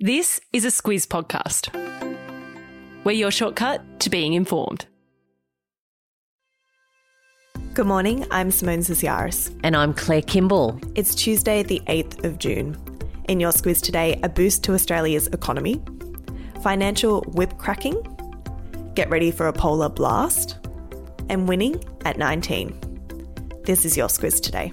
This is a Squiz podcast. We're your shortcut to being informed. Good morning, I'm Simone Zasiaris. And I'm Claire Kimball. It's Tuesday, the 8th of June. In your Squiz today, a boost to Australia's economy, financial whip cracking, get ready for a polar blast, and winning at 19. This is your Squiz today.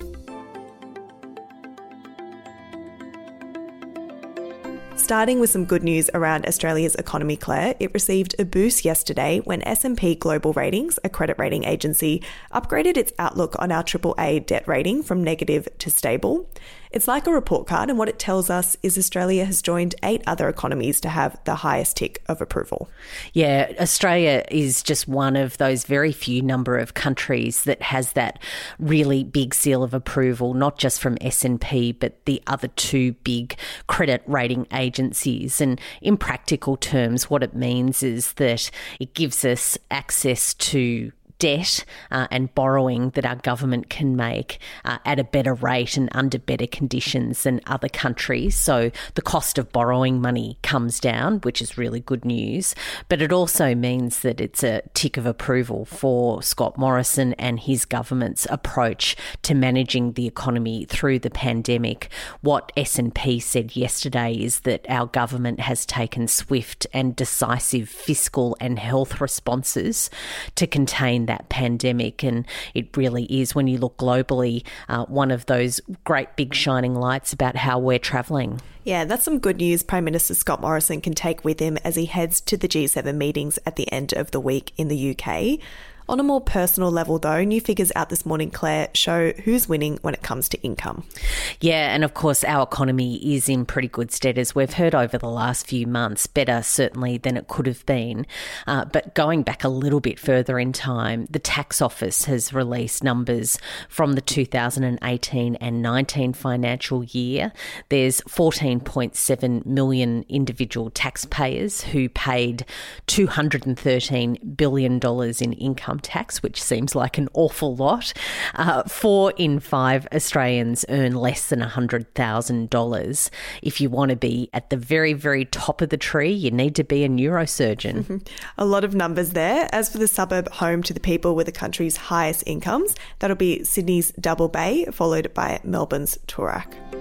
Starting with some good news around Australia's economy, Claire, it received a boost yesterday when S&P Global Ratings, a credit rating agency, upgraded its outlook on our AAA debt rating from negative to stable. It's like a report card, and what it tells us is Australia has joined eight other economies to have the highest tick of approval. Yeah, Australia is just one of those very few number of countries that has that really big seal of approval, not just from S&P, but the other two big credit rating agencies. And in practical terms, what it means is that it gives us access to debt uh, and borrowing that our government can make uh, at a better rate and under better conditions than other countries. So the cost of borrowing money comes down, which is really good news. But it also means that it's a tick of approval for Scott Morrison and his government's approach to managing the economy through the pandemic. What S&P said yesterday is that our government has taken swift and decisive fiscal and health responses to contain that pandemic. And it really is, when you look globally, uh, one of those great big shining lights about how we're travelling. Yeah, that's some good news Prime Minister Scott Morrison can take with him as he heads to the G7 meetings at the end of the week in the UK. On a more personal level, though, new figures out this morning, Claire, show who's winning when it comes to income. Yeah, and of course, our economy is in pretty good stead, as we've heard over the last few months, better certainly than it could have been. Uh, but going back a little bit further in time, the tax office has released numbers from the 2018 and 19 financial year. There's 14.7 million individual taxpayers who paid $213 billion in income income tax, which seems like an awful lot. Uh, four in five Australians earn less than $100,000. If you want to be at the very, very top of the tree, you need to be a neurosurgeon. a lot of numbers there. As for the suburb home to the people with the country's highest incomes, that'll be Sydney's Double Bay, followed by Melbourne's Toorak.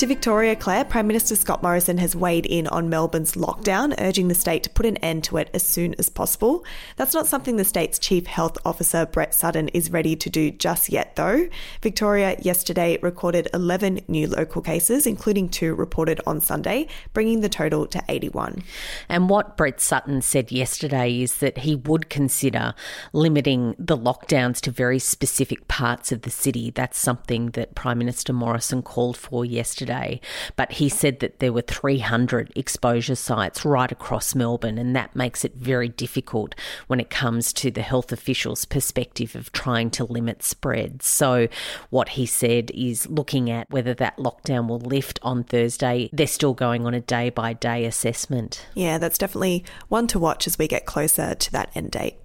To Victoria, Claire, Prime Minister Scott Morrison has weighed in on Melbourne's lockdown, urging the state to put an end to it as soon as possible. That's not something the state's Chief Health Officer, Brett Sutton, is ready to do just yet, though. Victoria yesterday recorded 11 new local cases, including two reported on Sunday, bringing the total to 81. And what Brett Sutton said yesterday is that he would consider limiting the lockdowns to very specific parts of the city. That's something that Prime Minister Morrison called for yesterday yesterday, but he said that there were 300 exposure sites right across Melbourne, and that makes it very difficult when it comes to the health officials' perspective of trying to limit spread. So, what he said is looking at whether that lockdown will lift on Thursday. They're still going on a day by day assessment. Yeah, that's definitely one to watch as we get closer to that end date.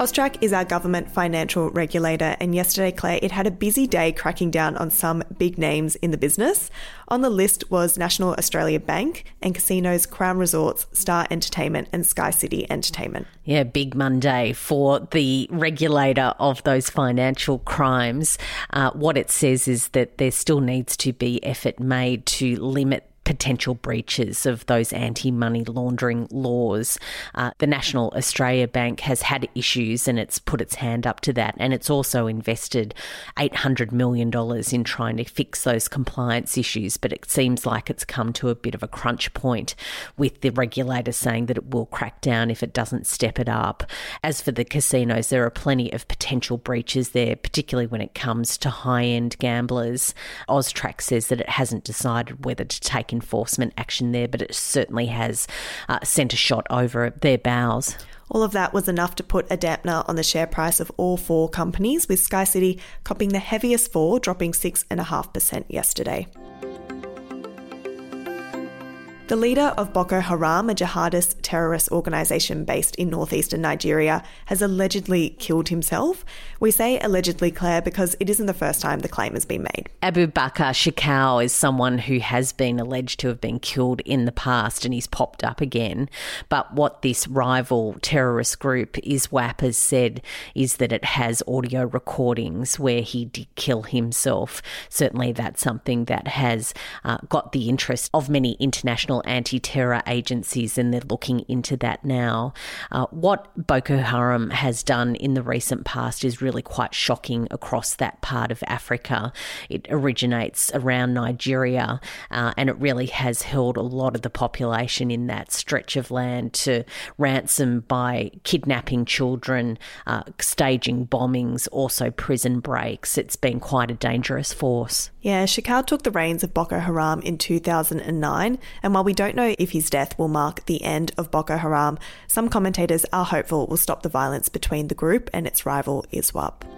AUSTRAC is our government financial regulator, and yesterday, Claire, it had a busy day cracking down on some big names in the business. On the list was National Australia Bank and casinos Crown Resorts, Star Entertainment, and Sky City Entertainment. Yeah, big Monday for the regulator of those financial crimes. Uh, what it says is that there still needs to be effort made to limit potential breaches of those anti money laundering laws. Uh, the National Australia Bank has had issues and it's put its hand up to that. And it's also invested $800 million in trying to fix those compliance issues. But it seems like it's come to a bit of a crunch point with the regulator saying that it will crack down if it doesn't step it up. As for the casinos, there are plenty of potential breaches there, particularly when it comes to high end gamblers. AUSTRAC says that it hasn't decided whether to take enforcement action there, but it certainly has uh, sent a shot over their bows. All of that was enough to put a dampener on the share price of all four companies, with Sky City copping the heaviest fall, dropping 6.5% yesterday. The leader of Boko Haram, a jihadist terrorist organisation based in northeastern Nigeria, has allegedly killed himself. We say allegedly, Claire, because it isn't the first time the claim has been made. Abu Bakr Shekau is someone who has been alleged to have been killed in the past and he's popped up again. But what this rival terrorist group, ISWAP, has said is that it has audio recordings where he did kill himself. Certainly, that's something that has uh, got the interest of many international anti terror agencies, and they're looking into that now. Uh, what Boko Haram has done in the recent past is really quite shocking across that part of Africa. It originates around Nigeria, uh, and it really has held a lot of the population in that stretch of land to ransom by kidnapping children, uh, staging bombings, also prison breaks. It's been quite a dangerous force. Yeah, Shekau took the reins of Boko Haram in 2009, and while we don't know if his death will mark the end of Boko Haram, some commentators are hopeful will stop the violence between the group and its rival ISWAP.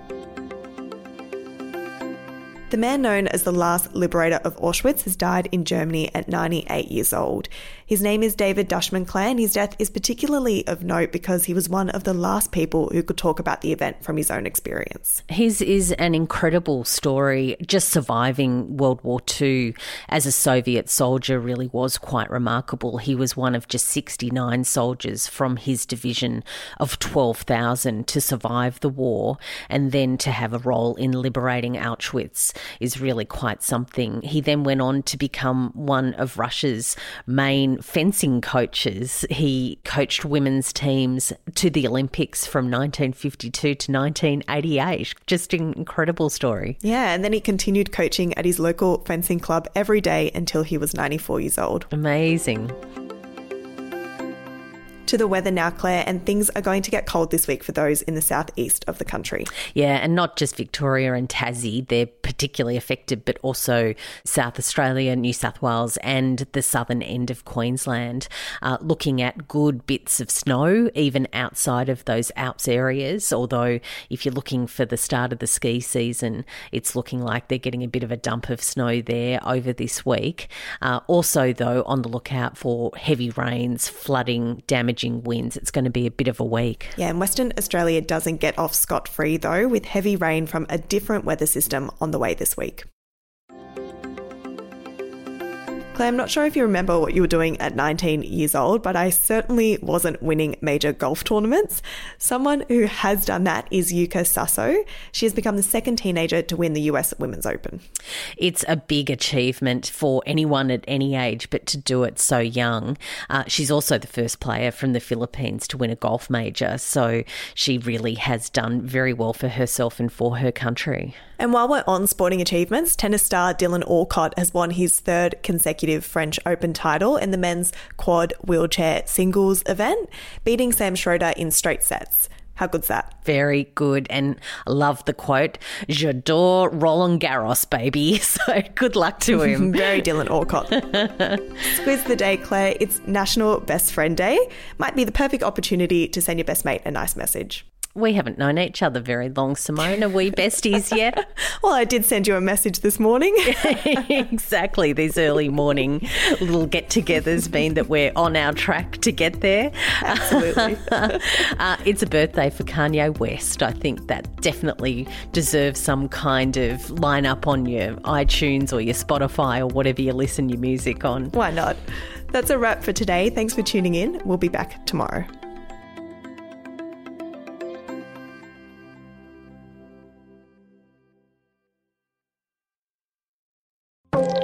The man known as the last liberator of Auschwitz has died in Germany at 98 years old. His name is David Dushman and his death is particularly of note because he was one of the last people who could talk about the event from his own experience. His is an incredible story. Just surviving World War II as a Soviet soldier really was quite remarkable. He was one of just 69 soldiers from his division of 12,000 to survive the war and then to have a role in liberating Auschwitz is really quite something. He then went on to become one of Russia's main fencing coaches. He coached women's teams to the Olympics from 1952 to 1988. Just an incredible story. Yeah, and then he continued coaching at his local fencing club every day until he was 94 years old. Amazing to the weather now, Claire, and things are going to get cold this week for those in the southeast of the country. Yeah, and not just Victoria and Tassie, they're particularly affected, but also South Australia, New South Wales, and the southern end of Queensland. Uh, looking at good bits of snow, even outside of those Alps areas. Although, if you're looking for the start of the ski season, it's looking like they're getting a bit of a dump of snow there over this week. Uh, also, though, on the lookout for heavy rains, flooding, damage winds. It's going to be a bit of a week. Yeah, and Western Australia doesn't get off scot free though, with heavy rain from a different weather system on the way this week. Claire, I'm not sure if you remember what you were doing at 19 years old, but I certainly wasn't winning major golf tournaments. Someone who has done that is Yuka Saso. She has become the second teenager to win the US Women's Open. It's a big achievement for anyone at any age, but to do it so young. Uh, she's also the first player from the Philippines to win a golf major, so she really has done very well for herself and for her country. And while we're on sporting achievements, tennis star Dylan Alcott has won his third consecutive French Open title in the men's quad wheelchair singles event, beating Sam Schroeder in straight sets. How good's that? Very good. And love the quote, J'adore Roland Garros, baby. So good luck to him. Very Dylan Alcott. Squiz the day, Claire. It's National Best Friend Day. Might be the perfect opportunity to send your best mate a nice message. We haven't known each other very long, Simone. Are we besties yet? well, I did send you a message this morning. exactly. These early morning little get togethers mean that we're on our track to get there. Absolutely. uh, it's a birthday for Kanye West. I think that definitely deserves some kind of lineup on your iTunes or your Spotify or whatever you listen your music on. Why not? That's a wrap for today. Thanks for tuning in. We'll be back tomorrow.